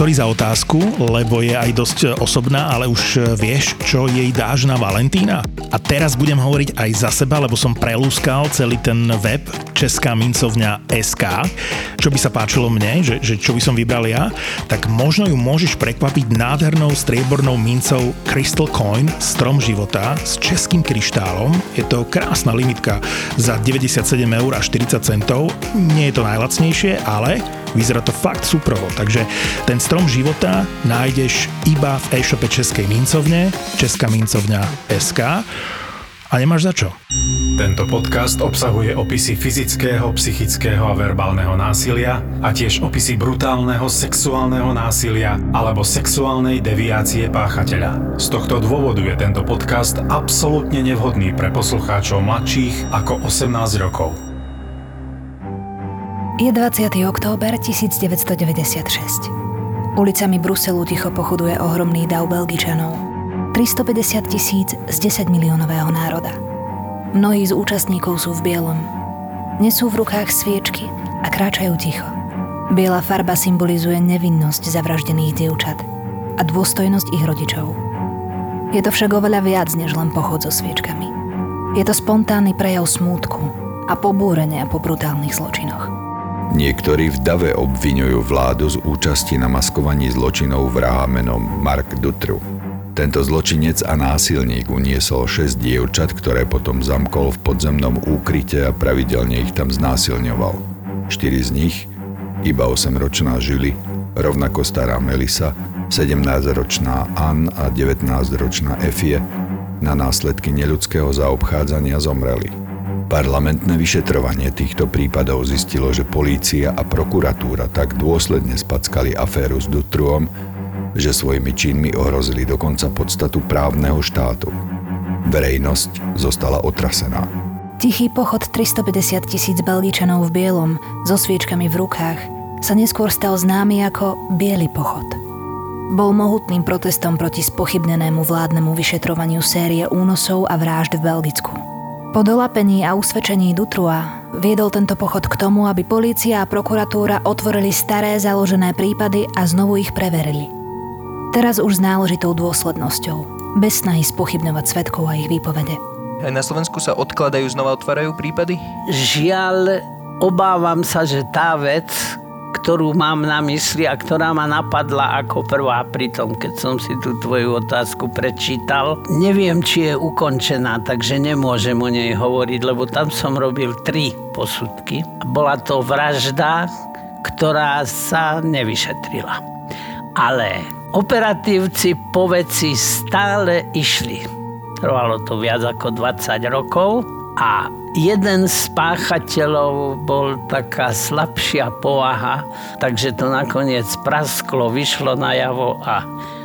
Sorry za otázku, lebo je aj dosť osobná, ale už vieš, čo jej dáš na Valentína? A teraz budem hovoriť aj za seba, lebo som prelúskal celý ten web Česká mincovňa SK. Čo by sa páčilo mne, že, že čo by som vybral ja, tak možno ju môžeš prekvapiť nádhernou striebornou mincou Crystal Coin Strom života s českým kryštálom. Je to krásna limitka za 97 eur a 40 centov. Nie je to najlacnejšie, ale Vyzerá to fakt súprovo, takže ten strom života nájdeš iba v e-shope Českej mincovne, Česká mincovňa SK a nemáš za čo. Tento podcast obsahuje opisy fyzického, psychického a verbálneho násilia a tiež opisy brutálneho sexuálneho násilia alebo sexuálnej deviácie páchateľa. Z tohto dôvodu je tento podcast absolútne nevhodný pre poslucháčov mladších ako 18 rokov. Je 20. október 1996. Ulicami Bruselu ticho pochoduje ohromný dav Belgičanov. 350 tisíc z 10 miliónového národa. Mnohí z účastníkov sú v bielom. Nesú v rukách sviečky a kráčajú ticho. Biela farba symbolizuje nevinnosť zavraždených dievčat a dôstojnosť ich rodičov. Je to však oveľa viac než len pochod so sviečkami. Je to spontánny prejav smútku a pobúrenia po brutálnych zločinoch. Niektorí v dave obvinujú vládu z účasti na maskovaní zločinov vraha menom Mark Dutru. Tento zločinec a násilník uniesol 6 dievčat, ktoré potom zamkol v podzemnom úkryte a pravidelne ich tam znásilňoval. 4 z nich, iba 8-ročná Žili, rovnako stará Melisa, 17-ročná Ann a 19-ročná Efie, na následky neľudského zaobchádzania zomreli. Parlamentné vyšetrovanie týchto prípadov zistilo, že polícia a prokuratúra tak dôsledne spackali aféru s Dutruom, že svojimi činmi ohrozili dokonca podstatu právneho štátu. Verejnosť zostala otrasená. Tichý pochod 350 tisíc Belgičanov v bielom, so sviečkami v rukách, sa neskôr stal známy ako Bielý pochod. Bol mohutným protestom proti spochybnenému vládnemu vyšetrovaniu série únosov a vražd v Belgicku. Po dolapení a usvedčení Dutrua viedol tento pochod k tomu, aby polícia a prokuratúra otvorili staré založené prípady a znovu ich preverili. Teraz už s náležitou dôslednosťou, bez snahy spochybňovať svetkov a ich výpovede. Aj na Slovensku sa odkladajú, znova otvárajú prípady? Žiaľ, obávam sa, že tá vec, ktorú mám na mysli a ktorá ma napadla ako prvá pri tom, keď som si tú tvoju otázku prečítal. Neviem, či je ukončená, takže nemôžem o nej hovoriť, lebo tam som robil tri posudky. Bola to vražda, ktorá sa nevyšetrila. Ale operatívci po veci stále išli. Trvalo to viac ako 20 rokov a jeden z páchateľov bol taká slabšia povaha, takže to nakoniec prasklo, vyšlo najavo a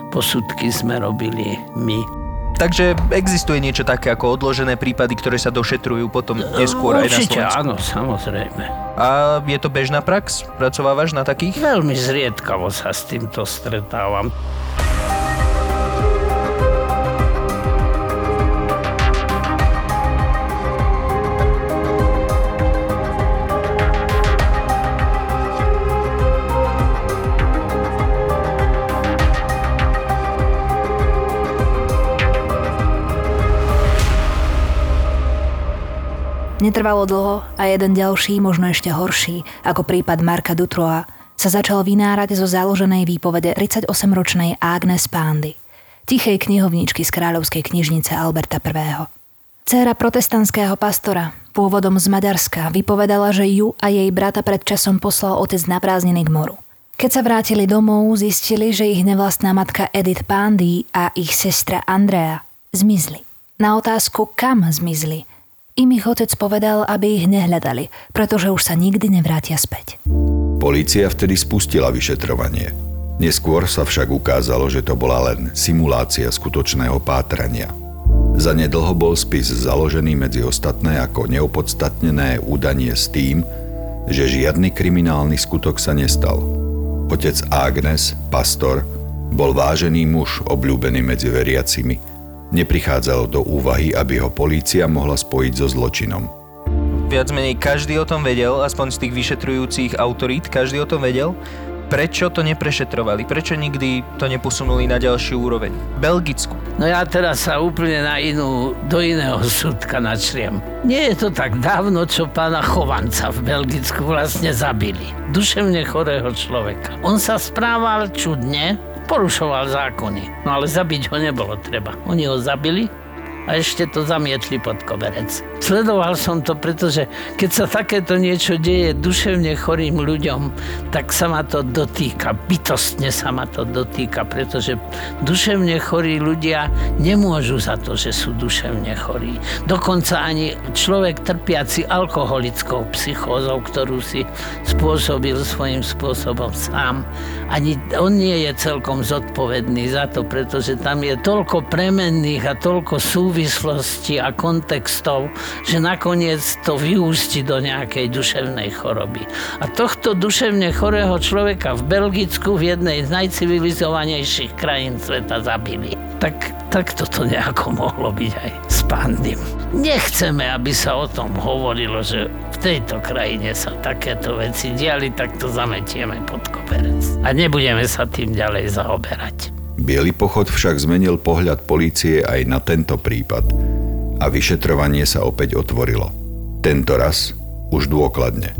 posudky sme robili my. Takže existuje niečo také ako odložené prípady, ktoré sa došetrujú potom neskôr Určite, aj na Slovensku? áno, samozrejme. A je to bežná prax? Pracovávaš na takých? Veľmi zriedkavo sa s týmto stretávam. Netrvalo dlho a jeden ďalší, možno ešte horší, ako prípad Marka Dutroa, sa začal vynárať zo založenej výpovede 38-ročnej Agnes Pandy, tichej knihovníčky z kráľovskej knižnice Alberta I. Céra protestantského pastora, pôvodom z Maďarska, vypovedala, že ju a jej brata pred časom poslal otec na prázdniny k moru. Keď sa vrátili domov, zistili, že ich nevlastná matka Edith Pandy a ich sestra Andrea zmizli. Na otázku, kam zmizli, im ich otec povedal, aby ich nehľadali, pretože už sa nikdy nevrátia späť. Polícia vtedy spustila vyšetrovanie. Neskôr sa však ukázalo, že to bola len simulácia skutočného pátrania. Zanedlho bol spis založený medzi ostatné ako neopodstatnené údanie s tým, že žiadny kriminálny skutok sa nestal. Otec Agnes, pastor, bol vážený muž obľúbený medzi veriacimi – Neprichádzalo do úvahy, aby ho polícia mohla spojiť so zločinom. Viac menej každý o tom vedel, aspoň z tých vyšetrujúcich autorít, každý o tom vedel? Prečo to neprešetrovali? Prečo nikdy to neposunuli na ďalšiu úroveň? Belgicku. No ja teraz sa úplne na inú, do iného súdka načriem. Nie je to tak dávno, čo pána Chovanca v Belgicku vlastne zabili. Duševne chorého človeka. On sa správal čudne, porušoval zákony. No ale zabiť ho nebolo treba. Oni ho zabili a ešte to zamietli pod koberec. Sledoval som to, pretože keď sa takéto niečo deje duševne chorým ľuďom, tak sa ma to dotýka, bytostne sa ma to dotýka, pretože duševne chorí ľudia nemôžu za to, že sú duševne chorí. Dokonca ani človek trpiaci alkoholickou psychózou, ktorú si spôsobil svojím spôsobom sám, ani on nie je celkom zodpovedný za to, pretože tam je toľko premenných a toľko súvislostí a kontextov, že nakoniec to vyústi do nejakej duševnej choroby. A tohto duševne chorého človeka v Belgicku v jednej z najcivilizovanejších krajín sveta zabili. Tak, tak toto nejako mohlo byť aj s pandym. Nechceme, aby sa o tom hovorilo, že v tejto krajine sa takéto veci diali, tak to zametieme pod koperec. A nebudeme sa tým ďalej zaoberať. Bielý pochod však zmenil pohľad polície aj na tento prípad a vyšetrovanie sa opäť otvorilo. Tento raz už dôkladne.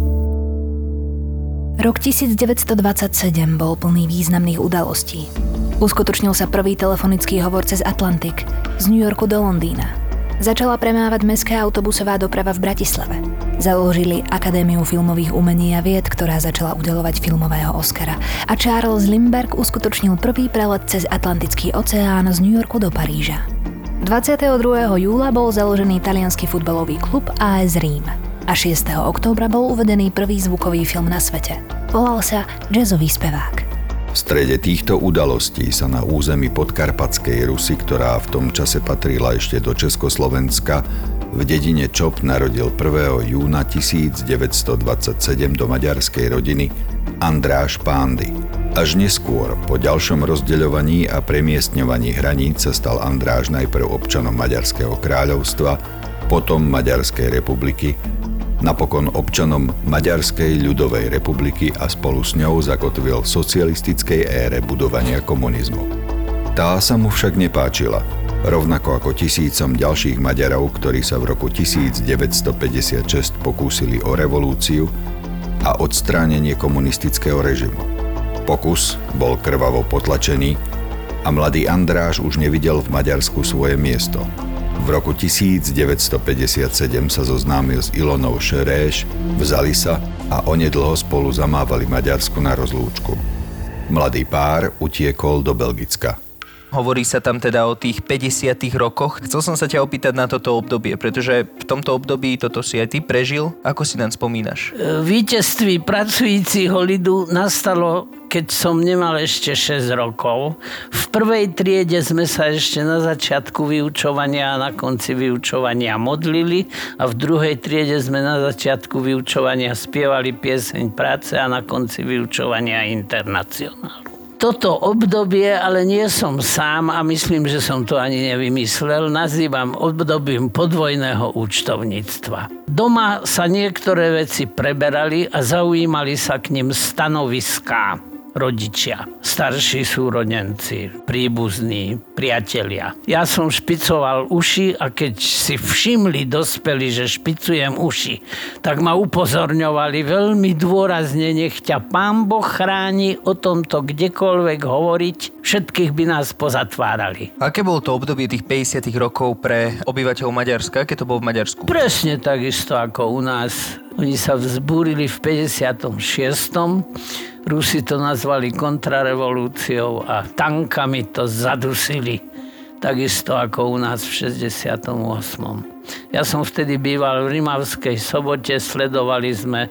Rok 1927 bol plný významných udalostí. Uskutočnil sa prvý telefonický hovor cez Atlantik z New Yorku do Londýna. Začala premávať mestská autobusová doprava v Bratislave. Založili Akadémiu filmových umení a vied, ktorá začala udelovať filmového Oscara. A Charles Lindbergh uskutočnil prvý prelet cez Atlantický oceán z New Yorku do Paríža. 22. júla bol založený talianský futbalový klub AS Rím a 6. októbra bol uvedený prvý zvukový film na svete. Volal sa Jazzový spevák. V strede týchto udalostí sa na území podkarpatskej Rusy, ktorá v tom čase patrila ešte do Československa, v dedine Čop narodil 1. júna 1927 do maďarskej rodiny Andráš Pándy. Až neskôr, po ďalšom rozdeľovaní a premiestňovaní hraníc sa stal Andráž najprv občanom Maďarského kráľovstva, potom Maďarskej republiky, napokon občanom Maďarskej ľudovej republiky a spolu s ňou zakotvil v socialistickej ére budovania komunizmu. Tá sa mu však nepáčila, rovnako ako tisícom ďalších Maďarov, ktorí sa v roku 1956 pokúsili o revolúciu a odstránenie komunistického režimu. Pokus bol krvavo potlačený a mladý Andráš už nevidel v Maďarsku svoje miesto. V roku 1957 sa zoznámil s Ilonou Šeréš, vzali sa a onedlho spolu zamávali Maďarsku na rozlúčku. Mladý pár utiekol do Belgicka. Hovorí sa tam teda o tých 50 rokoch. Chcel som sa ťa opýtať na toto obdobie, pretože v tomto období toto si aj ty prežil. Ako si nám spomínaš? Víťazství pracujúciho lidu nastalo keď som nemal ešte 6 rokov. V prvej triede sme sa ešte na začiatku vyučovania a na konci vyučovania modlili a v druhej triede sme na začiatku vyučovania spievali pieseň práce a na konci vyučovania internacionálu toto obdobie, ale nie som sám a myslím, že som to ani nevymyslel, nazývam obdobím podvojného účtovníctva. Doma sa niektoré veci preberali a zaujímali sa k ním stanoviská rodičia, starší súrodenci, príbuzní, priatelia. Ja som špicoval uši a keď si všimli dospeli, že špicujem uši, tak ma upozorňovali veľmi dôrazne, nech ťa pán Boh chráni o tomto kdekoľvek hovoriť, všetkých by nás pozatvárali. Aké bolo to obdobie tých 50 rokov pre obyvateľov Maďarska? Aké to bolo v Maďarsku? Presne takisto ako u nás. Oni sa vzbúrili v 56 Rusi to nazvali kontrarevolúciou a tankami to zadusili. Takisto ako u nás v 68. Ja som vtedy býval v Rimavskej sobote, sledovali sme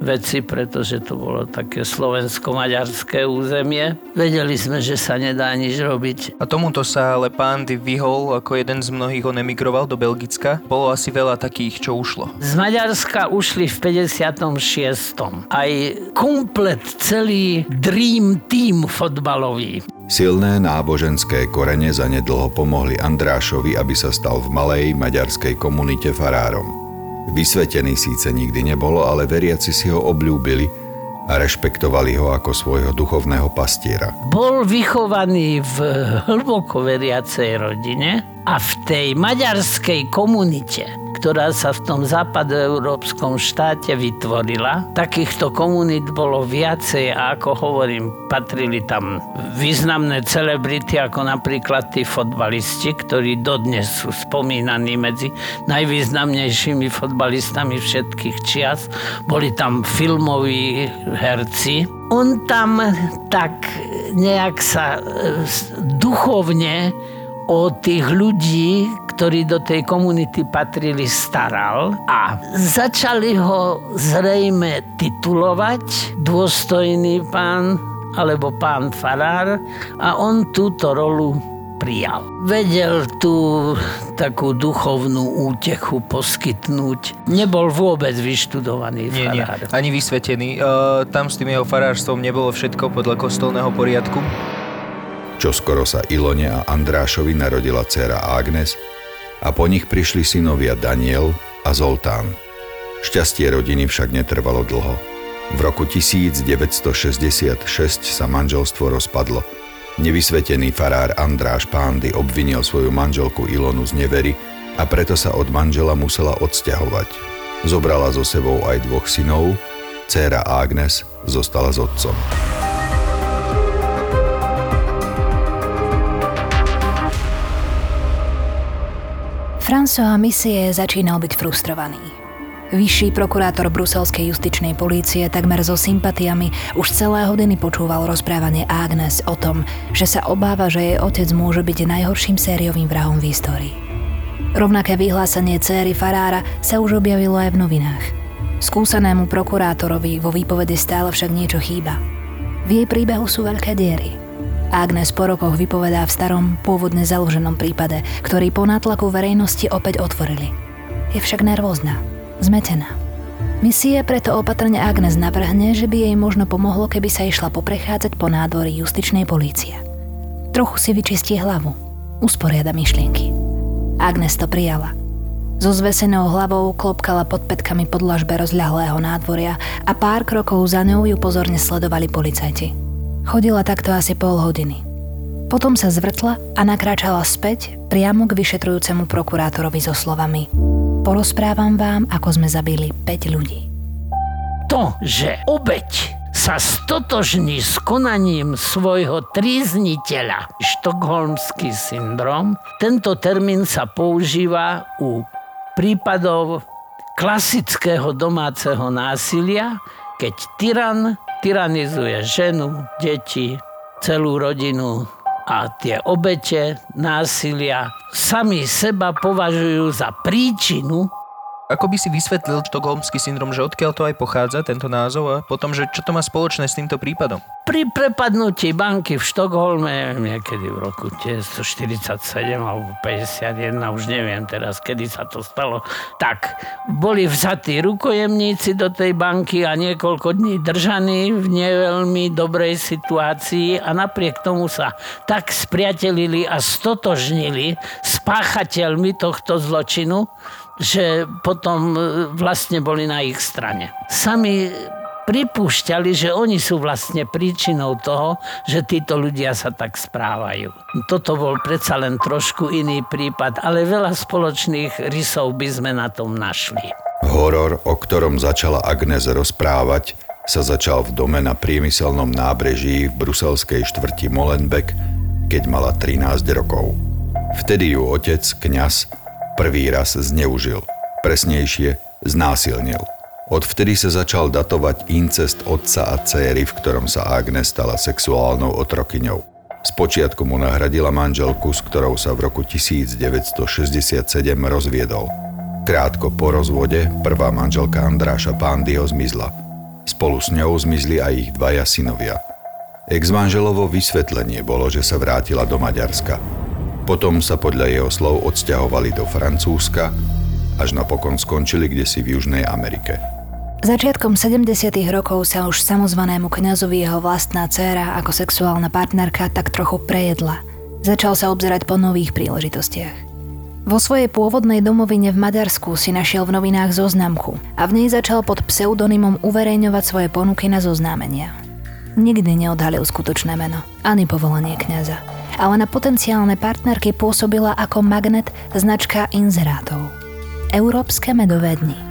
veci, pretože to bolo také slovensko-maďarské územie. Vedeli sme, že sa nedá nič robiť. A tomuto sa ale pán vyhol, ako jeden z mnohých on emigroval do Belgicka. Bolo asi veľa takých, čo ušlo. Z Maďarska ušli v 56. Aj komplet celý Dream Team fotbalový. Silné náboženské korene zanedlho pomohli Andrášovi, aby sa stal v malej maďarskej komunite farárom. Vysvetený síce nikdy nebolo, ale veriaci si ho obľúbili a rešpektovali ho ako svojho duchovného pastiera. Bol vychovaný v hlboko veriacej rodine a v tej maďarskej komunite ktorá sa v tom západoeurópskom štáte vytvorila. Takýchto komunít bolo viacej a ako hovorím, patrili tam významné celebrity ako napríklad tí fotbalisti, ktorí dodnes sú spomínaní medzi najvýznamnejšími fotbalistami všetkých čias. Boli tam filmoví herci. On tam tak nejak sa e, duchovne o tých ľudí, ktorí do tej komunity patrili, staral a začali ho zrejme titulovať dôstojný pán alebo pán farár a on túto rolu prijal. Vedel tú takú duchovnú útechu poskytnúť. Nebol vôbec vyštudovaný nie, farár. Nie, ani vysvetený. Uh, tam s tým jeho farárstvom nebolo všetko podľa kostolného poriadku. Čo skoro sa Ilone a Andrášovi narodila dcéra Agnes a po nich prišli synovia Daniel a Zoltán. Šťastie rodiny však netrvalo dlho. V roku 1966 sa manželstvo rozpadlo. Nevysvetený farár Andráš Pándy obvinil svoju manželku Ilonu z nevery a preto sa od manžela musela odsťahovať. Zobrala so sebou aj dvoch synov, dcéra Agnes zostala s otcom. François Misie začínal byť frustrovaný. Vyšší prokurátor bruselskej justičnej polície takmer so sympatiami už celé hodiny počúval rozprávanie Agnes o tom, že sa obáva, že jej otec môže byť najhorším sériovým vrahom v histórii. Rovnaké vyhlásenie céry Farára sa už objavilo aj v novinách. Skúsenému prokurátorovi vo výpovedi stále však niečo chýba. V jej príbehu sú veľké diery – Agnes po rokoch vypovedá v starom, pôvodne založenom prípade, ktorý po nátlaku verejnosti opäť otvorili. Je však nervózna, zmetená. Misie preto opatrne Agnes navrhne, že by jej možno pomohlo, keby sa išla poprechádzať po nádvorí justičnej polície. Trochu si vyčistí hlavu, usporiada myšlienky. Agnes to prijala. So zvesenou hlavou klopkala pod petkami podlažbe rozľahlého nádvoria a pár krokov za ňou ju pozorne sledovali policajti. Chodila takto asi pol hodiny. Potom sa zvrtla a nakráčala späť priamo k vyšetrujúcemu prokurátorovi so slovami Porozprávam vám, ako sme zabili 5 ľudí. To, že obeď sa stotožní s konaním svojho trízniteľa, štokholmský syndrom, tento termín sa používa u prípadov klasického domáceho násilia, keď tyran tyranizuje ženu, deti, celú rodinu a tie obete násilia sami seba považujú za príčinu ako by si vysvetlil štokholmský syndrom, že odkiaľ to aj pochádza, tento názov, a potom, že čo to má spoločné s týmto prípadom? Pri prepadnutí banky v Štokholme niekedy v roku 1947 alebo 51, už neviem teraz, kedy sa to stalo, tak boli vzatí rukojemníci do tej banky a niekoľko dní držaní v neveľmi dobrej situácii a napriek tomu sa tak spriatelili a stotožnili s páchateľmi tohto zločinu, že potom e, vlastne boli na ich strane. Sami pripúšťali, že oni sú vlastne príčinou toho, že títo ľudia sa tak správajú. Toto bol predsa len trošku iný prípad, ale veľa spoločných rysov by sme na tom našli. Horor, o ktorom začala Agnes rozprávať, sa začal v dome na priemyselnom nábreží v bruselskej štvrti Molenbeek, keď mala 13 rokov. Vtedy ju otec, kňaz, prvý raz zneužil. Presnejšie, znásilnil. Odvtedy sa začal datovať incest otca a céry, v ktorom sa Agnes stala sexuálnou otrokyňou. Spočiatku mu nahradila manželku, s ktorou sa v roku 1967 rozviedol. Krátko po rozvode prvá manželka Andráša Pándyho zmizla. Spolu s ňou zmizli aj ich dvaja synovia. Ex-manželovo vysvetlenie bolo, že sa vrátila do Maďarska. Potom sa podľa jeho slov odsťahovali do Francúzska, až napokon skončili kde si v Južnej Amerike. Začiatkom 70. rokov sa už samozvanému kňazovi jeho vlastná dcéra ako sexuálna partnerka tak trochu prejedla. Začal sa obzerať po nových príležitostiach. Vo svojej pôvodnej domovine v Maďarsku si našiel v novinách zoznamku a v nej začal pod pseudonymom uverejňovať svoje ponuky na zoznámenia. Nikdy neodhalil skutočné meno, ani povolanie kňaza, ale na potenciálne partnerky pôsobila ako magnet značka inzerátov. Európske medové dni.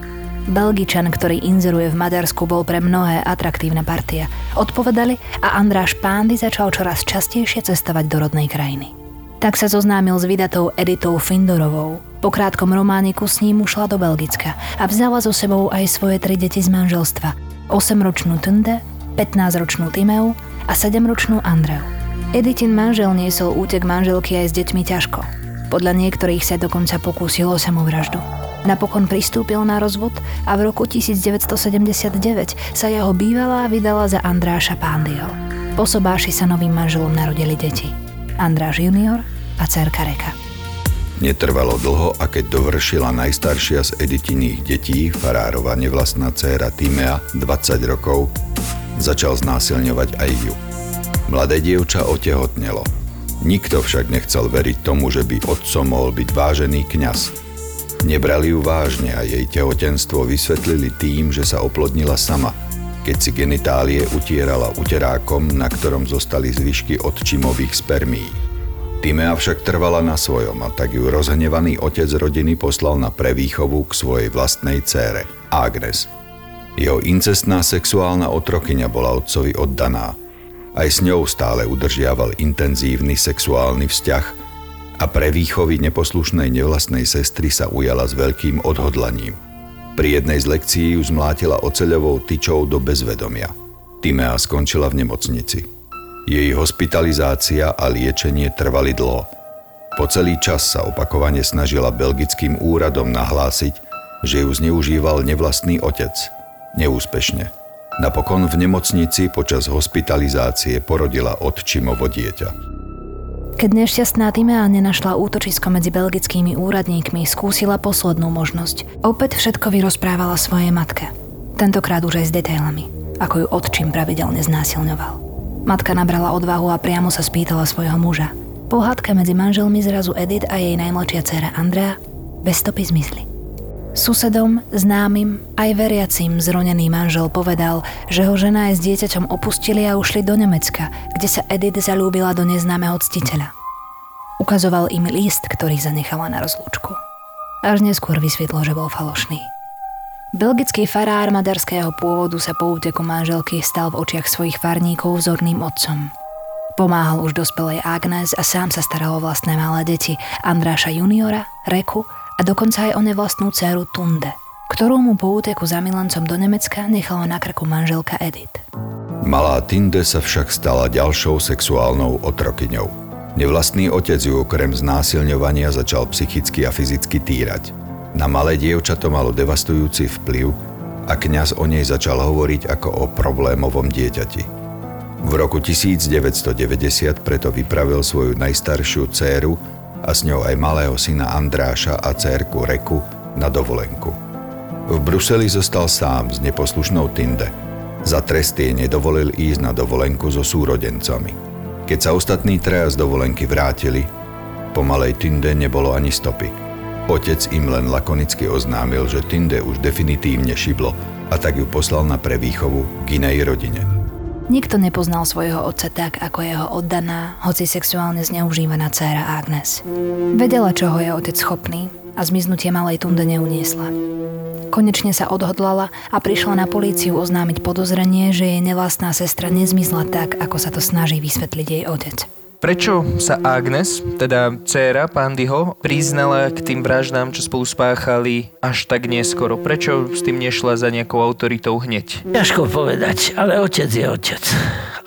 Belgičan, ktorý inzeruje v Maďarsku, bol pre mnohé atraktívna partia. Odpovedali a Andráš Pándy začal čoraz častejšie cestovať do rodnej krajiny. Tak sa zoznámil s vydatou Editou Findorovou. Po krátkom romániku s ním ušla do Belgicka a vzala so sebou aj svoje tri deti z manželstva. 8-ročnú Tunde, 15-ročnú Timeu a 7-ročnú Andreu. Editin manžel niesol útek manželky aj s deťmi ťažko. Podľa niektorých sa dokonca pokúsil o samovraždu. Napokon pristúpil na rozvod a v roku 1979 sa jeho bývalá vydala za Andráša Pándio. Po sobáši sa novým manželom narodili deti. Andráš junior a cerka Reka. Netrvalo dlho a keď dovršila najstaršia z Editiných detí, Farárova nevlastná dcéra Tímea, 20 rokov, začal znásilňovať aj ju. Mladé dievča otehotnelo. Nikto však nechcel veriť tomu, že by otcom mohol byť vážený kňaz. Nebrali ju vážne a jej tehotenstvo vysvetlili tým, že sa oplodnila sama – keď si genitálie utierala uterákom, na ktorom zostali zvyšky odčimových spermí. Timea však trvala na svojom a tak ju rozhnevaný otec rodiny poslal na prevýchovu k svojej vlastnej cére, Agnes. Jeho incestná sexuálna otrokyňa bola otcovi oddaná. Aj s ňou stále udržiaval intenzívny sexuálny vzťah a pre výchovy neposlušnej nevlastnej sestry sa ujala s veľkým odhodlaním – pri jednej z lekcií ju zmlátila oceľovou tyčou do bezvedomia. Timea skončila v nemocnici. Jej hospitalizácia a liečenie trvali dlho. Po celý čas sa opakovane snažila belgickým úradom nahlásiť, že ju zneužíval nevlastný otec. Neúspešne. Napokon v nemocnici počas hospitalizácie porodila odčimovo dieťa. Keď nešťastná Timea nenašla útočisko medzi belgickými úradníkmi, skúsila poslednú možnosť. Opäť všetko vyrozprávala svojej matke. Tentokrát už aj s detailami, ako ju otčím pravidelne znásilňoval. Matka nabrala odvahu a priamo sa spýtala svojho muža. Pohádka medzi manželmi zrazu Edith a jej najmladšia dcera Andrea bez stopy zmysli. Susedom, známym, aj veriacím zronený manžel povedal, že ho žena aj s dieťaťom opustili a ušli do Nemecka, kde sa Edith zalúbila do neznámeho ctiteľa. Ukazoval im list, ktorý zanechala na rozlúčku. Až neskôr vysvetlo, že bol falošný. Belgický farár maďarského pôvodu sa po úteku manželky stal v očiach svojich farníkov vzorným otcom. Pomáhal už dospelej Agnes a sám sa staral o vlastné malé deti Andráša juniora, Reku a dokonca aj o nevlastnú dceru Tunde, ktorú mu po úteku za milancom do Nemecka nechala na krku manželka Edith. Malá Tinde sa však stala ďalšou sexuálnou otrokyňou. Nevlastný otec ju okrem znásilňovania začal psychicky a fyzicky týrať. Na malé dievča to malo devastujúci vplyv a kňaz o nej začal hovoriť ako o problémovom dieťati. V roku 1990 preto vypravil svoju najstaršiu dceru a s ňou aj malého syna Andráša a cérku Reku na dovolenku. V Bruseli zostal sám s neposlušnou Tinde. Za trest jej nedovolil ísť na dovolenku so súrodencami. Keď sa ostatní traja z dovolenky vrátili, po malej Tinde nebolo ani stopy. Otec im len lakonicky oznámil, že Tinde už definitívne šiblo a tak ju poslal na prevýchovu k inej rodine. Nikto nepoznal svojho otca tak, ako jeho oddaná, hoci sexuálne zneužívaná dcéra Agnes. Vedela, čoho je otec schopný a zmiznutie malej Tunde neuniesla. Konečne sa odhodlala a prišla na políciu oznámiť podozrenie, že jej nevlastná sestra nezmizla tak, ako sa to snaží vysvetliť jej otec. Prečo sa Agnes, teda dcéra Pandyho, priznala k tým vraždám, čo spolu spáchali až tak neskoro? Prečo s tým nešla za nejakou autoritou hneď? Ťažko povedať, ale otec je otec.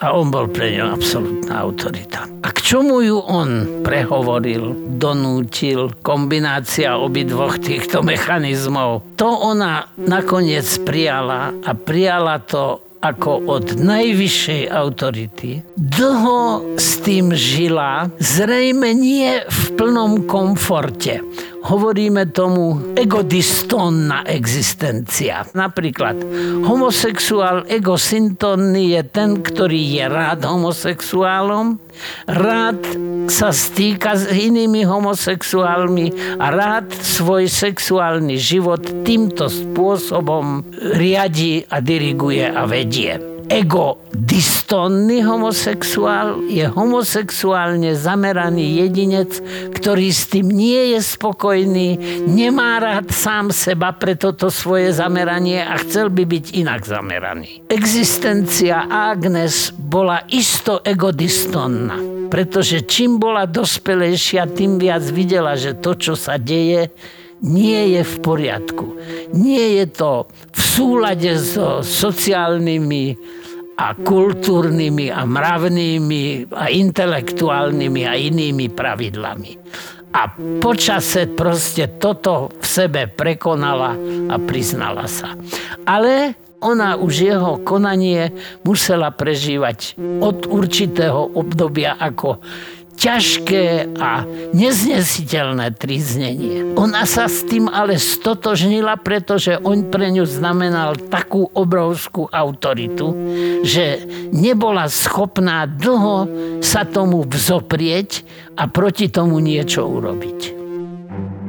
A on bol pre ňu absolútna autorita. A k čomu ju on prehovoril, donútil, kombinácia obidvoch týchto mechanizmov, to ona nakoniec prijala a prijala to ako od najvyššej autority. Dlho s tým žila, zrejme nie v plnom komforte. Hovoríme tomu egodistónna existencia. Napríklad homosexuál egosyntónny je ten, ktorý je rád homosexuálom, rád sa stýka s inými homosexuálmi a rád svoj sexuálny život týmto spôsobom riadi a diriguje a vedie egodistónny homosexuál je homosexuálne zameraný jedinec, ktorý s tým nie je spokojný, nemá rád sám seba pre toto svoje zameranie a chcel by byť inak zameraný. Existencia Agnes bola isto egodistónna, pretože čím bola dospelejšia, tým viac videla, že to, čo sa deje, nie je v poriadku. Nie je to v súlade so sociálnymi a kultúrnymi a mravnými a intelektuálnymi a inými pravidlami. A počase proste toto v sebe prekonala a priznala sa. Ale ona už jeho konanie musela prežívať od určitého obdobia ako ťažké a neznesiteľné tríznenie. Ona sa s tým ale stotožnila, pretože on pre ňu znamenal takú obrovskú autoritu, že nebola schopná dlho sa tomu vzoprieť a proti tomu niečo urobiť.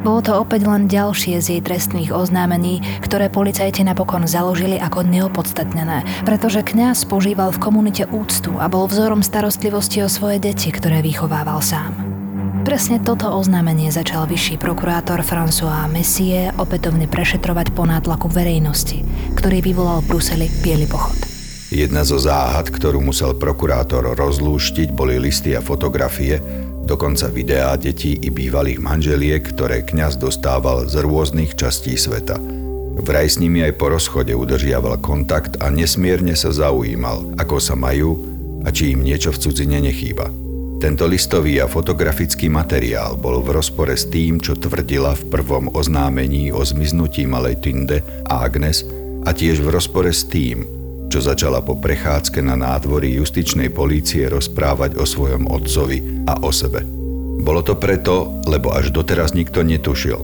Bolo to opäť len ďalšie z jej trestných oznámení, ktoré policajti napokon založili ako neopodstatnené, pretože kňaz požíval v komunite úctu a bol vzorom starostlivosti o svoje deti, ktoré vychovával sám. Presne toto oznámenie začal vyšší prokurátor François Messie opätovne prešetrovať po nátlaku verejnosti, ktorý vyvolal v Bruseli biely pochod. Jedna zo záhad, ktorú musel prokurátor rozlúštiť, boli listy a fotografie, dokonca videá detí i bývalých manželiek, ktoré kňaz dostával z rôznych častí sveta. Vraj s nimi aj po rozchode udržiaval kontakt a nesmierne sa zaujímal, ako sa majú a či im niečo v cudzine nechýba. Tento listový a fotografický materiál bol v rozpore s tým, čo tvrdila v prvom oznámení o zmiznutí malej Tinde a Agnes a tiež v rozpore s tým, čo začala po prechádzke na nádvorí justičnej polície rozprávať o svojom otcovi a o sebe. Bolo to preto, lebo až doteraz nikto netušil,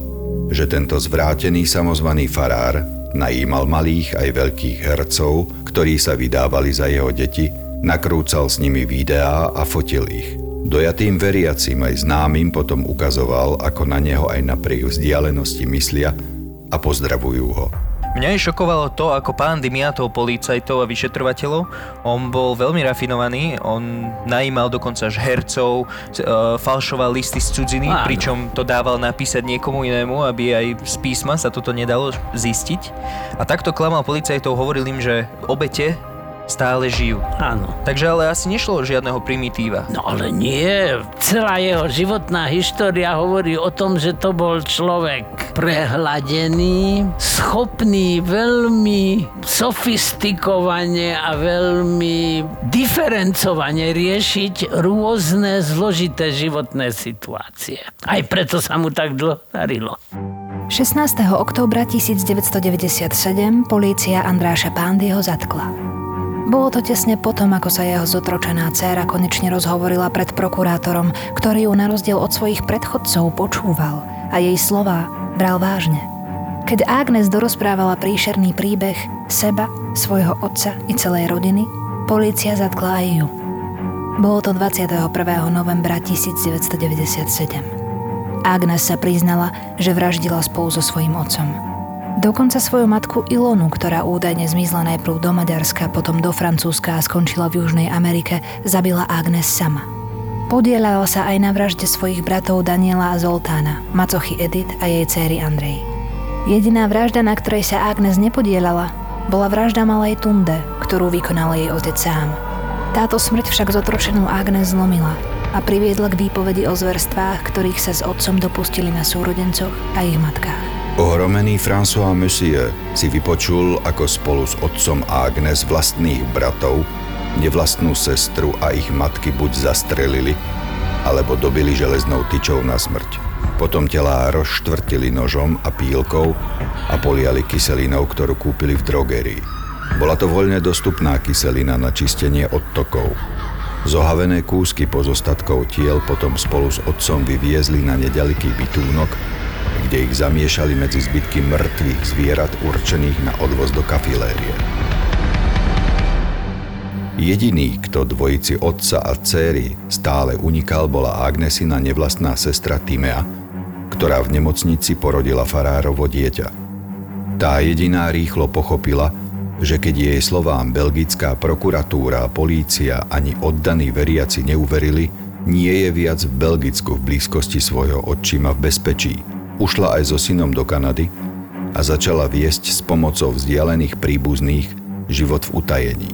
že tento zvrátený samozvaný farár najímal malých aj veľkých hercov, ktorí sa vydávali za jeho deti, nakrúcal s nimi videá a fotil ich. Dojatým veriacim aj známym potom ukazoval, ako na neho aj napriek vzdialenosti myslia a pozdravujú ho. Mňa je šokovalo to, ako pán Dimiatov, policajtov a vyšetrovateľov, on bol veľmi rafinovaný, on najímal dokonca až hercov, e, falšoval listy z cudziny, Áno. pričom to dával napísať niekomu inému, aby aj z písma sa toto nedalo zistiť. A takto klamal policajtov, hovoril im, že obete stále žijú. Áno. Takže ale asi nešlo o žiadneho primitíva. No ale nie. Celá jeho životná história hovorí o tom, že to bol človek prehladený, schopný veľmi sofistikovane a veľmi diferencovane riešiť rôzne zložité životné situácie. Aj preto sa mu tak dlho darilo. 16. októbra 1997 polícia Andráša Pándyho zatkla. Bolo to tesne potom, ako sa jeho zotročená dcéra konečne rozhovorila pred prokurátorom, ktorý ju na rozdiel od svojich predchodcov počúval a jej slova bral vážne. Keď Agnes dorozprávala príšerný príbeh seba, svojho otca i celej rodiny, polícia zatkla aj ju. Bolo to 21. novembra 1997. Agnes sa priznala, že vraždila spolu so svojím otcom. Dokonca svoju matku Ilonu, ktorá údajne zmizla najprv do Maďarska, potom do Francúzska a skončila v Južnej Amerike, zabila Agnes sama. Podielala sa aj na vražde svojich bratov Daniela a Zoltána, macochy Edith a jej céry Andrej. Jediná vražda, na ktorej sa Agnes nepodielala, bola vražda malej Tunde, ktorú vykonal jej otec sám. Táto smrť však zotročenú Agnes zlomila a priviedla k výpovedi o zverstvách, ktorých sa s otcom dopustili na súrodencoch a ich matkách. Ohromený François Monsieur si vypočul, ako spolu s otcom Agnes vlastných bratov, nevlastnú sestru a ich matky buď zastrelili, alebo dobili železnou tyčou na smrť. Potom telá rozštvrtili nožom a pílkou a poliali kyselinou, ktorú kúpili v drogerii. Bola to voľne dostupná kyselina na čistenie odtokov. Zohavené kúsky pozostatkov tiel potom spolu s otcom vyviezli na nedaleký bytúnok, kde ich zamiešali medzi zbytky mŕtvych zvierat určených na odvoz do kafilérie. Jediný, kto dvojici otca a céry stále unikal, bola Agnesina nevlastná sestra Timea, ktorá v nemocnici porodila farárovo dieťa. Tá jediná rýchlo pochopila, že keď jej slovám belgická prokuratúra polícia ani oddaní veriaci neuverili, nie je viac v Belgicku v blízkosti svojho odčima v bezpečí. Ušla aj so synom do Kanady a začala viesť s pomocou vzdialených príbuzných život v utajení.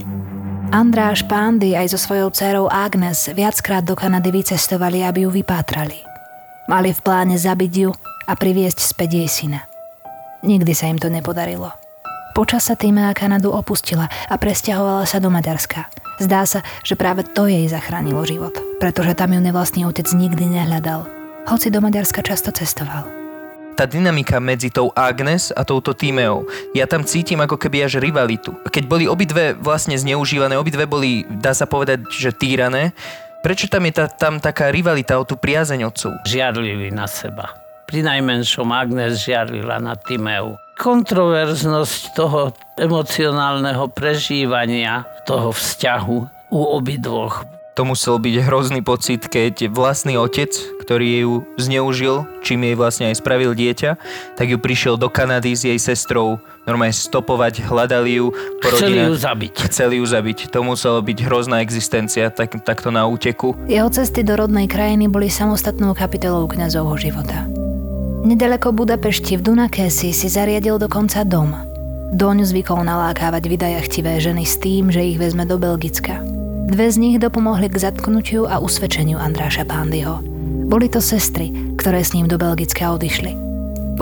Andráš Pándy aj so svojou dcerou Agnes viackrát do Kanady vycestovali, aby ju vypátrali. Mali v pláne zabiť ju a priviesť späť jej syna. Nikdy sa im to nepodarilo. Počas sa Týmea Kanadu opustila a presťahovala sa do Maďarska. Zdá sa, že práve to jej zachránilo život, pretože tam ju nevlastný otec nikdy nehľadal, hoci do Maďarska často cestoval tá dynamika medzi tou Agnes a touto Tímeou. Ja tam cítim ako keby až rivalitu. Keď boli obidve vlastne zneužívané, obidve boli, dá sa povedať, že týrané, prečo tam je tá, tam taká rivalita o tú priazeň otcov? Žiarlili na seba. Pri najmenšom Agnes žiarlila na Timeu. Kontroverznosť toho emocionálneho prežívania toho vzťahu u obidvoch to musel byť hrozný pocit, keď vlastný otec, ktorý ju zneužil, čím jej vlastne aj spravil dieťa, tak ju prišiel do Kanady s jej sestrou normálne stopovať, hľadali ju. Chceli ju zabiť. Chceli ju zabiť. To muselo byť hrozná existencia, tak, takto na úteku. Jeho cesty do rodnej krajiny boli samostatnou kapitolou kňazovho života. Nedaleko Budapešti v Dunakesi si zariadil dokonca dom. Doň zvykol nalákávať vydajachtivé ženy s tým, že ich vezme do Belgicka. Dve z nich dopomohli k zatknutiu a usvedčeniu Andráša Pándyho. Boli to sestry, ktoré s ním do Belgicka odišli.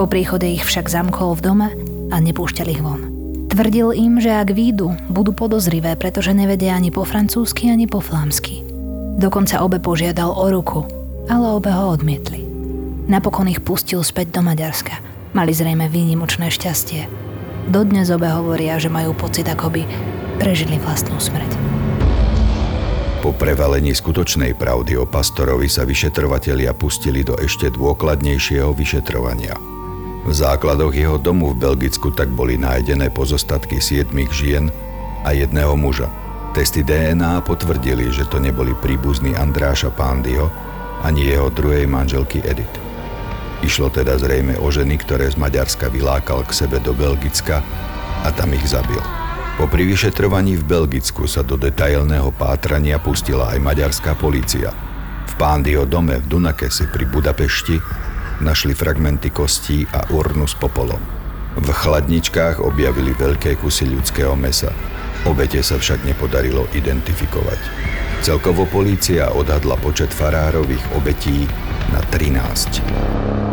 Po príchode ich však zamkol v dome a nepúšťali ich von. Tvrdil im, že ak výjdu, budú podozrivé, pretože nevedia ani po francúzsky, ani po flámsky. Dokonca obe požiadal o ruku, ale obe ho odmietli. Napokon ich pustil späť do Maďarska. Mali zrejme výnimočné šťastie. Dodnes obe hovoria, že majú pocit, ako by prežili vlastnú smrť. Po prevalení skutočnej pravdy o pastorovi sa vyšetrovatelia pustili do ešte dôkladnejšieho vyšetrovania. V základoch jeho domu v Belgicku tak boli nájdené pozostatky siedmých žien a jedného muža. Testy DNA potvrdili, že to neboli príbuzní Andráša Pándyho ani jeho druhej manželky Edith. Išlo teda zrejme o ženy, ktoré z Maďarska vylákal k sebe do Belgicka a tam ich zabil. Po vyšetrovaní v Belgicku sa do detailného pátrania pustila aj maďarská polícia. V Pándyho dome v Dunakesi pri Budapešti našli fragmenty kostí a urnu s popolom. V chladničkách objavili veľké kusy ľudského mesa. Obete sa však nepodarilo identifikovať. Celkovo polícia odhadla počet farárových obetí na 13.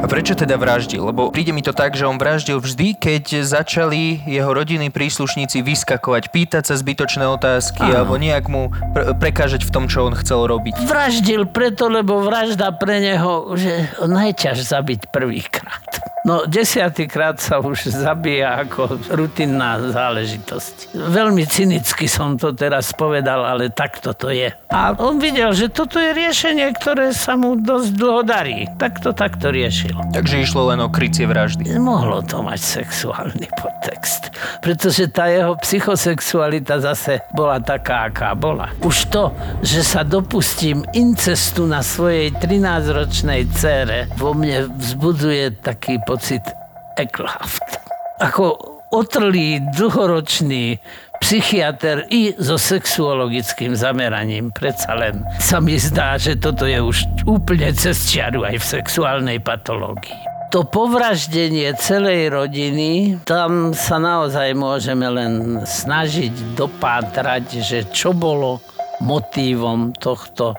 A prečo teda vraždil? Lebo príde mi to tak, že on vraždil vždy, keď začali jeho rodiny príslušníci vyskakovať, pýtať sa zbytočné otázky Áno. alebo nejak mu pre- prekážať v tom, čo on chcel robiť. Vraždil preto, lebo vražda pre neho, že najťaž zabiť prvýkrát. No desiatýkrát sa už zabíja ako rutinná záležitosť. Veľmi cynicky som to teraz povedal, ale takto to je. A on videl, že toto je riešenie, ktoré sa mu dosť dlho darí. Tak to takto riešil. Takže išlo len o krycie vraždy. Mohlo to mať sexuálny podtext. Pretože tá jeho psychosexualita zase bola taká, aká bola. Už to, že sa dopustím incestu na svojej 13-ročnej cére, vo mne vzbudzuje taký pocit eklhaft. Ako otrlý, dlhoročný psychiatr i so sexuologickým zameraním. Predsa len sa mi zdá, že toto je už úplne cez čiaru aj v sexuálnej patológii. To povraždenie celej rodiny, tam sa naozaj môžeme len snažiť dopátrať, že čo bolo motívom tohto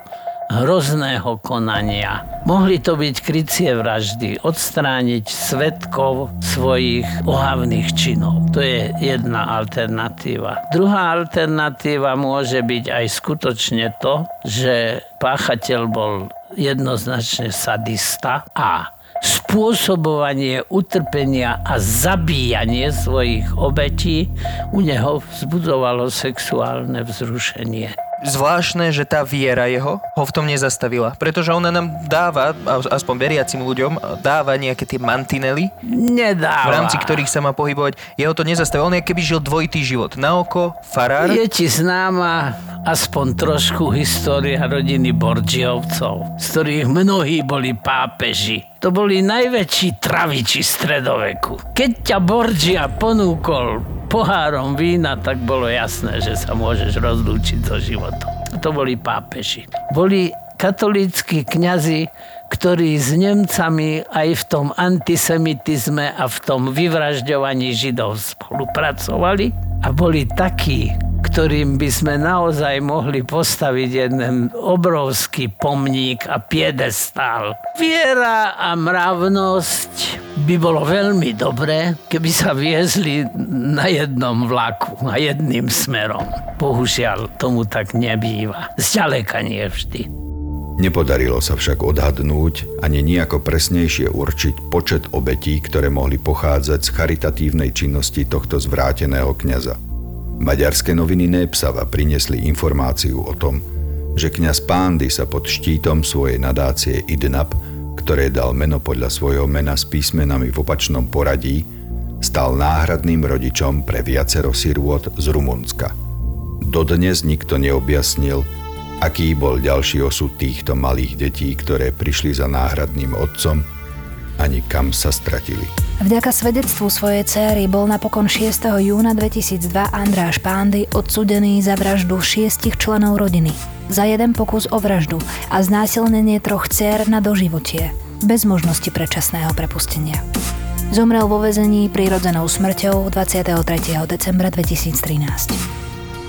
hrozného konania. Mohli to byť krycie vraždy, odstrániť svetkov svojich ohavných činov. To je jedna alternatíva. Druhá alternatíva môže byť aj skutočne to, že páchateľ bol jednoznačne sadista a spôsobovanie utrpenia a zabíjanie svojich obetí u neho vzbudzovalo sexuálne vzrušenie. Zvláštne, že tá viera jeho ho v tom nezastavila. Pretože ona nám dáva, aspoň veriacim ľuďom, dáva nejaké tie mantinely, Nedáva. v rámci ktorých sa má pohybovať. Jeho to nezastavilo. On je keby žil dvojitý život. Na oko, farár. Je ti známa aspoň trošku história rodiny Borgiovcov, z ktorých mnohí boli pápeži. To boli najväčší traviči stredoveku. Keď ťa Borgia ponúkol pohárom vína, tak bolo jasné, že sa môžeš rozlúčiť so životom. To boli pápeži. Boli katolíckí kňazi, ktorí s Nemcami aj v tom antisemitizme a v tom vyvražďovaní Židov spolupracovali a boli takí ktorým by sme naozaj mohli postaviť jeden obrovský pomník a piedestál. Viera a mravnosť by bolo veľmi dobré, keby sa viezli na jednom vlaku, na jedným smerom. Bohužiaľ, tomu tak nebýva. Zďaleka nie vždy. Nepodarilo sa však odhadnúť ani nejako presnejšie určiť počet obetí, ktoré mohli pochádzať z charitatívnej činnosti tohto zvráteného kňaza. Maďarské noviny Nepsava priniesli informáciu o tom, že kňaz Pándy sa pod štítom svojej nadácie IDNAP, ktoré dal meno podľa svojho mena s písmenami v opačnom poradí, stal náhradným rodičom pre viacero sirôt z Rumunska. Dodnes nikto neobjasnil, aký bol ďalší osud týchto malých detí, ktoré prišli za náhradným otcom ani kam sa stratili. Vďaka svedectvu svojej céry bol napokon 6. júna 2002 Andráš Pándy odsudený za vraždu šiestich členov rodiny, za jeden pokus o vraždu a znásilnenie troch dcer na doživotie, bez možnosti predčasného prepustenia. Zomrel vo vezení prírodzenou smrťou 23. decembra 2013.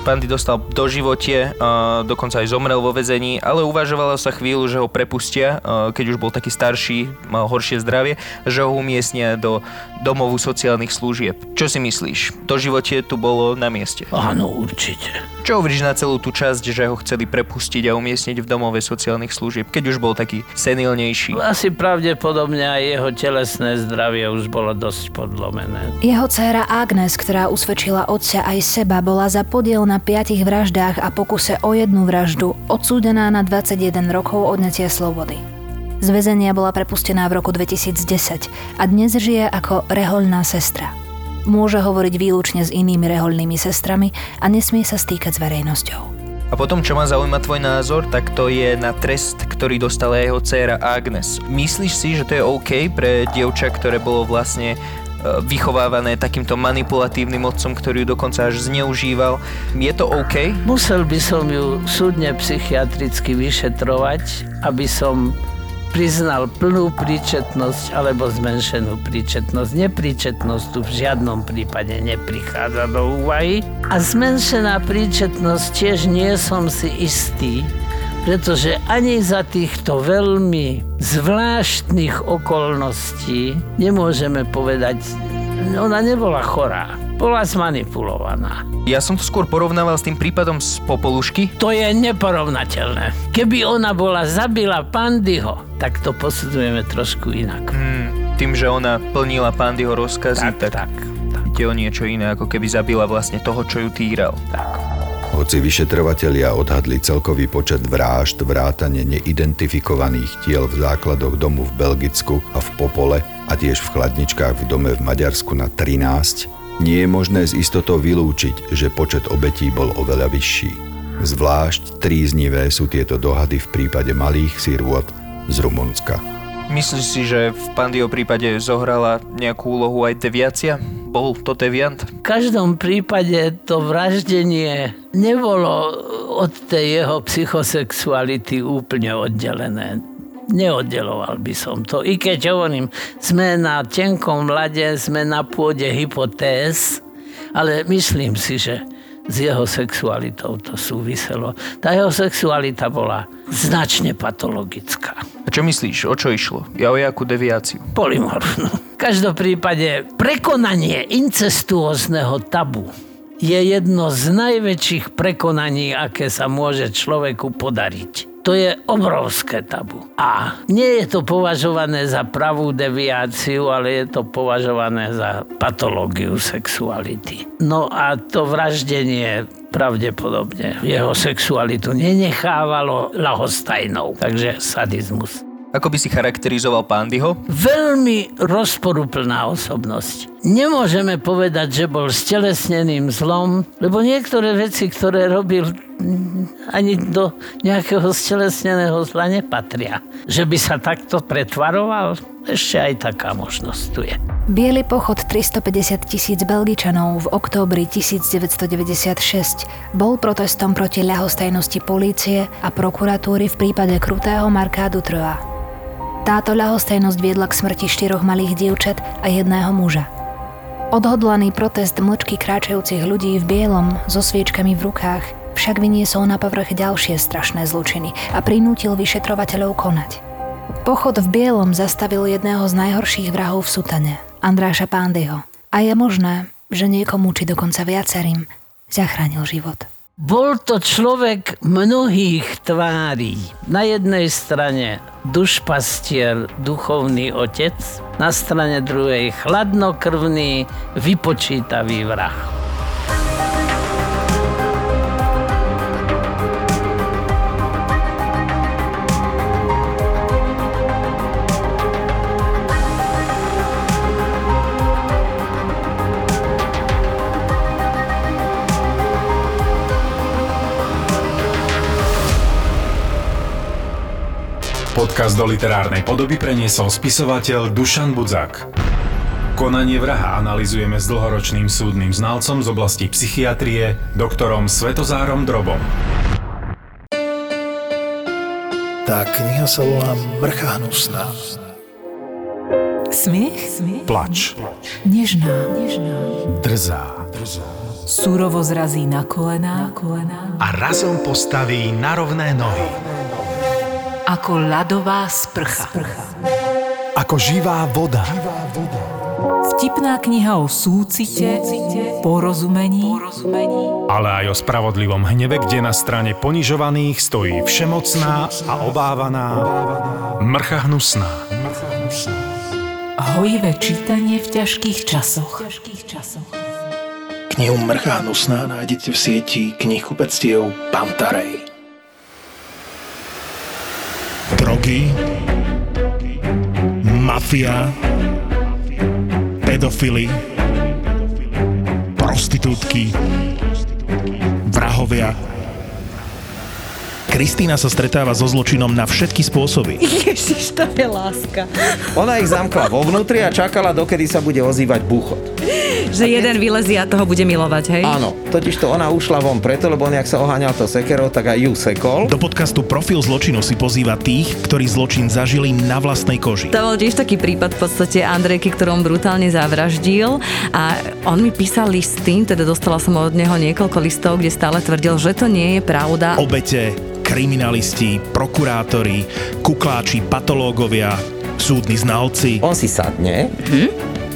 Pandy dostal do životie, dokonca aj zomrel vo vezení, ale uvažovalo sa chvíľu, že ho prepustia, keď už bol taký starší, mal horšie zdravie, že ho umiestnia do domovu sociálnych služieb. Čo si myslíš? To životie tu bolo na mieste? Áno, určite. Čo hovoríš na celú tú časť, že ho chceli prepustiť a umiestniť v domove sociálnych služieb, keď už bol taký senilnejší? Asi pravdepodobne aj jeho telesné zdravie už bolo dosť podlomené. Jeho dcéra Agnes, ktorá usvedčila otca aj seba, bola za podiel na piatich vraždách a pokuse o jednu vraždu odsúdená na 21 rokov odnetia slobody. Z väzenia bola prepustená v roku 2010 a dnes žije ako rehoľná sestra. Môže hovoriť výlučne s inými rehoľnými sestrami a nesmie sa stýkať s verejnosťou. A potom, čo ma zaujíma tvoj názor, tak to je na trest, ktorý dostala jeho dcéra Agnes. Myslíš si, že to je OK pre dievča, ktoré bolo vlastne vychovávané takýmto manipulatívnym otcom, ktorý ju dokonca až zneužíval. Je to OK? Musel by som ju súdne psychiatricky vyšetrovať, aby som priznal plnú príčetnosť alebo zmenšenú príčetnosť. Nepríčetnosť tu v žiadnom prípade neprichádza do úvahy. A zmenšená príčetnosť tiež nie som si istý, pretože ani za týchto veľmi zvláštnych okolností nemôžeme povedať, ona nebola chorá bola zmanipulovaná. Ja som to skôr porovnával s tým prípadom z Popolušky. To je neporovnateľné. Keby ona bola zabila Pandyho, tak to posudzujeme trošku inak. Hmm, tým, že ona plnila Pandyho rozkazy, tak, tak, tak, tak. ide o niečo iné, ako keby zabila vlastne toho, čo ju týral. Tak. Hoci vyšetrovatelia odhadli celkový počet vrážd, vrátane neidentifikovaných tiel v základoch domu v Belgicku a v Popole a tiež v chladničkách v dome v Maďarsku na 13, nie je možné z istotou vylúčiť, že počet obetí bol oveľa vyšší. Zvlášť tríznivé sú tieto dohady v prípade malých sirôt z Rumunska. Myslíš si, že v Pandio prípade zohrala nejakú úlohu aj deviacia? Bol to deviant? V každom prípade to vraždenie nebolo od tej jeho psychosexuality úplne oddelené neoddeloval by som to. I keď hovorím, sme na tenkom mlade, sme na pôde hypotéz, ale myslím si, že s jeho sexualitou to súviselo. Tá jeho sexualita bola značne patologická. A čo myslíš, o čo išlo? Ja o jakú deviáciu? Polymorfnú. V každom prípade prekonanie incestuózneho tabu je jedno z najväčších prekonaní, aké sa môže človeku podariť To je obrovské tabu. A nie je to považované za pravú deviáciu, ale je to považované za patológiu sexuality. No a to vraždenie pravdepodobne jeho sexualitu nenechávalo lahostajnou. Takže sadizmus. Ako by si charakterizoval Pandyho? Veľmi rozporuplná osobnosť. Nemôžeme povedať, že bol stelesneným zlom, lebo niektoré veci, ktoré robil, ani do nejakého stelesneného zla nepatria. Že by sa takto pretvaroval, ešte aj taká možnosť tu je. Bielý pochod 350 tisíc Belgičanov v októbri 1996 bol protestom proti ľahostajnosti polície a prokuratúry v prípade krutého Marka Dutroa. Táto ľahostajnosť viedla k smrti štyroch malých dievčat a jedného muža. Odhodlaný protest mlčky kráčajúcich ľudí v bielom so sviečkami v rukách však vyniesol na povrch ďalšie strašné zločiny a prinútil vyšetrovateľov konať. Pochod v bielom zastavil jedného z najhorších vrahov v sutane, Andráša Pándyho. A je možné, že niekomu, či dokonca viacerým, zachránil život. Bol to človek mnohých tvári. Na jednej strane dušpastier, duchovný otec, na strane druhej chladnokrvný, vypočítavý vrah. Podcast do literárnej podoby preniesol spisovateľ Dušan Budzak. Konanie vraha analizujeme s dlhoročným súdnym znalcom z oblasti psychiatrie, doktorom Svetozárom Drobom. Tá kniha sa volá Mrcha hnusná. Smiech? Smiech? Plač. Nežná. Nežná. Drzá. Súrovo zrazí na kolená. Na kolená. A razom postaví na rovné nohy. Ako ľadová sprcha. sprcha. Ako živá voda. Vtipná kniha o súcite, súcite porozumení, porozumení, ale aj o spravodlivom hneve, kde na strane ponižovaných stojí všemocná a obávaná mrcha hnusná. Hojivé čítanie v ťažkých časoch. Knihu Mrcha hnusná nájdete v sieti knihkupectiev Pantarej. Drogy, mafia, pedofily, prostitútky, vrahovia. Kristýna sa stretáva so zločinom na všetky spôsoby. Ježiš, to je láska. Ona ich zamkla vo vnútri a čakala, dokedy sa bude ozývať buchot. Že jeden vylezie a toho bude milovať, hej? Áno, totiž to ona ušla von preto, lebo on, jak sa oháňal to sekerou, tak aj ju sekol. Do podcastu Profil zločinu si pozýva tých, ktorí zločin zažili na vlastnej koži. To bol tiež taký prípad v podstate Andrejky, ktorom brutálne zavraždil a on mi písal listy, teda dostala som od neho niekoľko listov, kde stále tvrdil, že to nie je pravda. Obete, kriminalisti, prokurátori, kukláči, patológovia, súdni znalci. On si sadne hm?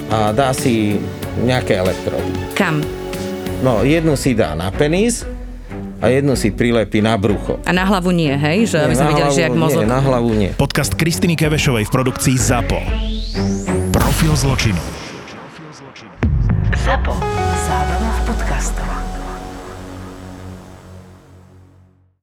a dá si nejaké elektrody. Kam? No, jednu si dá na penis a jednu si prilepí na brucho. A na hlavu nie, hej? Že aby sme videli, že jak mozog... Nie, na hlavu nie. Podcast Kristiny Kevešovej v produkcii ZAPO. Profil zločinu.